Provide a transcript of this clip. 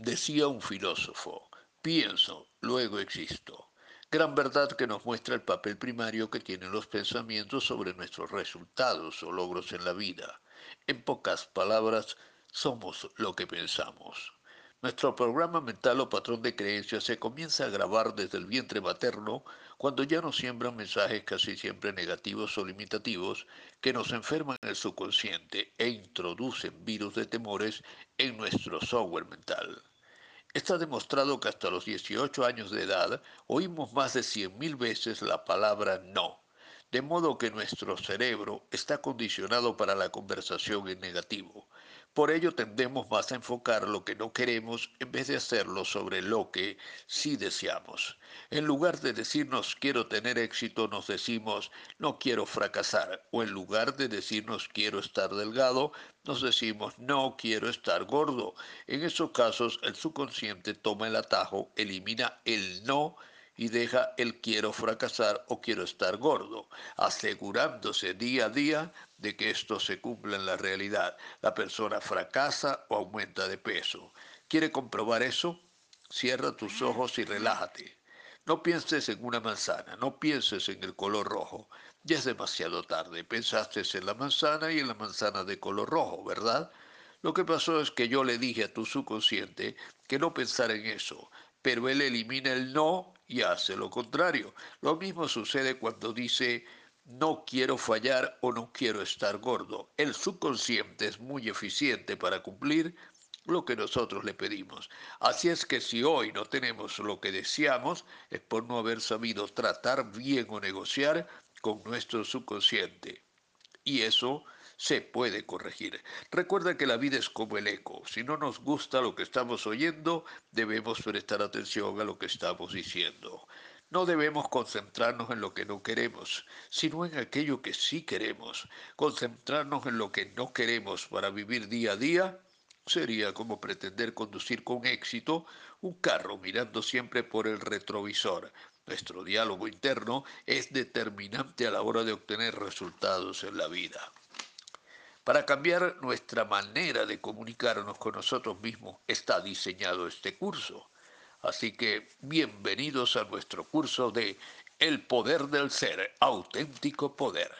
Decía un filósofo, pienso, luego existo. Gran verdad que nos muestra el papel primario que tienen los pensamientos sobre nuestros resultados o logros en la vida. En pocas palabras, somos lo que pensamos. Nuestro programa mental o patrón de creencias se comienza a grabar desde el vientre materno cuando ya nos siembran mensajes casi siempre negativos o limitativos que nos enferman el subconsciente e introducen virus de temores en nuestro software mental. Está demostrado que hasta los 18 años de edad oímos más de 100.000 veces la palabra no, de modo que nuestro cerebro está condicionado para la conversación en negativo. Por ello tendemos más a enfocar lo que no queremos en vez de hacerlo sobre lo que sí deseamos. En lugar de decirnos quiero tener éxito, nos decimos no quiero fracasar. O en lugar de decirnos quiero estar delgado, nos decimos no quiero estar gordo. En esos casos el subconsciente toma el atajo, elimina el no y deja el quiero fracasar o quiero estar gordo, asegurándose día a día de que esto se cumpla en la realidad. La persona fracasa o aumenta de peso. ¿Quiere comprobar eso? Cierra tus ojos y relájate. No pienses en una manzana, no pienses en el color rojo. Ya es demasiado tarde. Pensaste en la manzana y en la manzana de color rojo, ¿verdad? Lo que pasó es que yo le dije a tu subconsciente que no pensara en eso, pero él elimina el no y hace lo contrario. Lo mismo sucede cuando dice no quiero fallar o no quiero estar gordo. El subconsciente es muy eficiente para cumplir lo que nosotros le pedimos. Así es que si hoy no tenemos lo que deseamos, es por no haber sabido tratar bien o negociar con nuestro subconsciente. Y eso se puede corregir. Recuerda que la vida es como el eco. Si no nos gusta lo que estamos oyendo, debemos prestar atención a lo que estamos diciendo. No debemos concentrarnos en lo que no queremos, sino en aquello que sí queremos. Concentrarnos en lo que no queremos para vivir día a día sería como pretender conducir con éxito un carro mirando siempre por el retrovisor. Nuestro diálogo interno es determinante a la hora de obtener resultados en la vida. Para cambiar nuestra manera de comunicarnos con nosotros mismos está diseñado este curso. Así que bienvenidos a nuestro curso de El poder del ser, auténtico poder.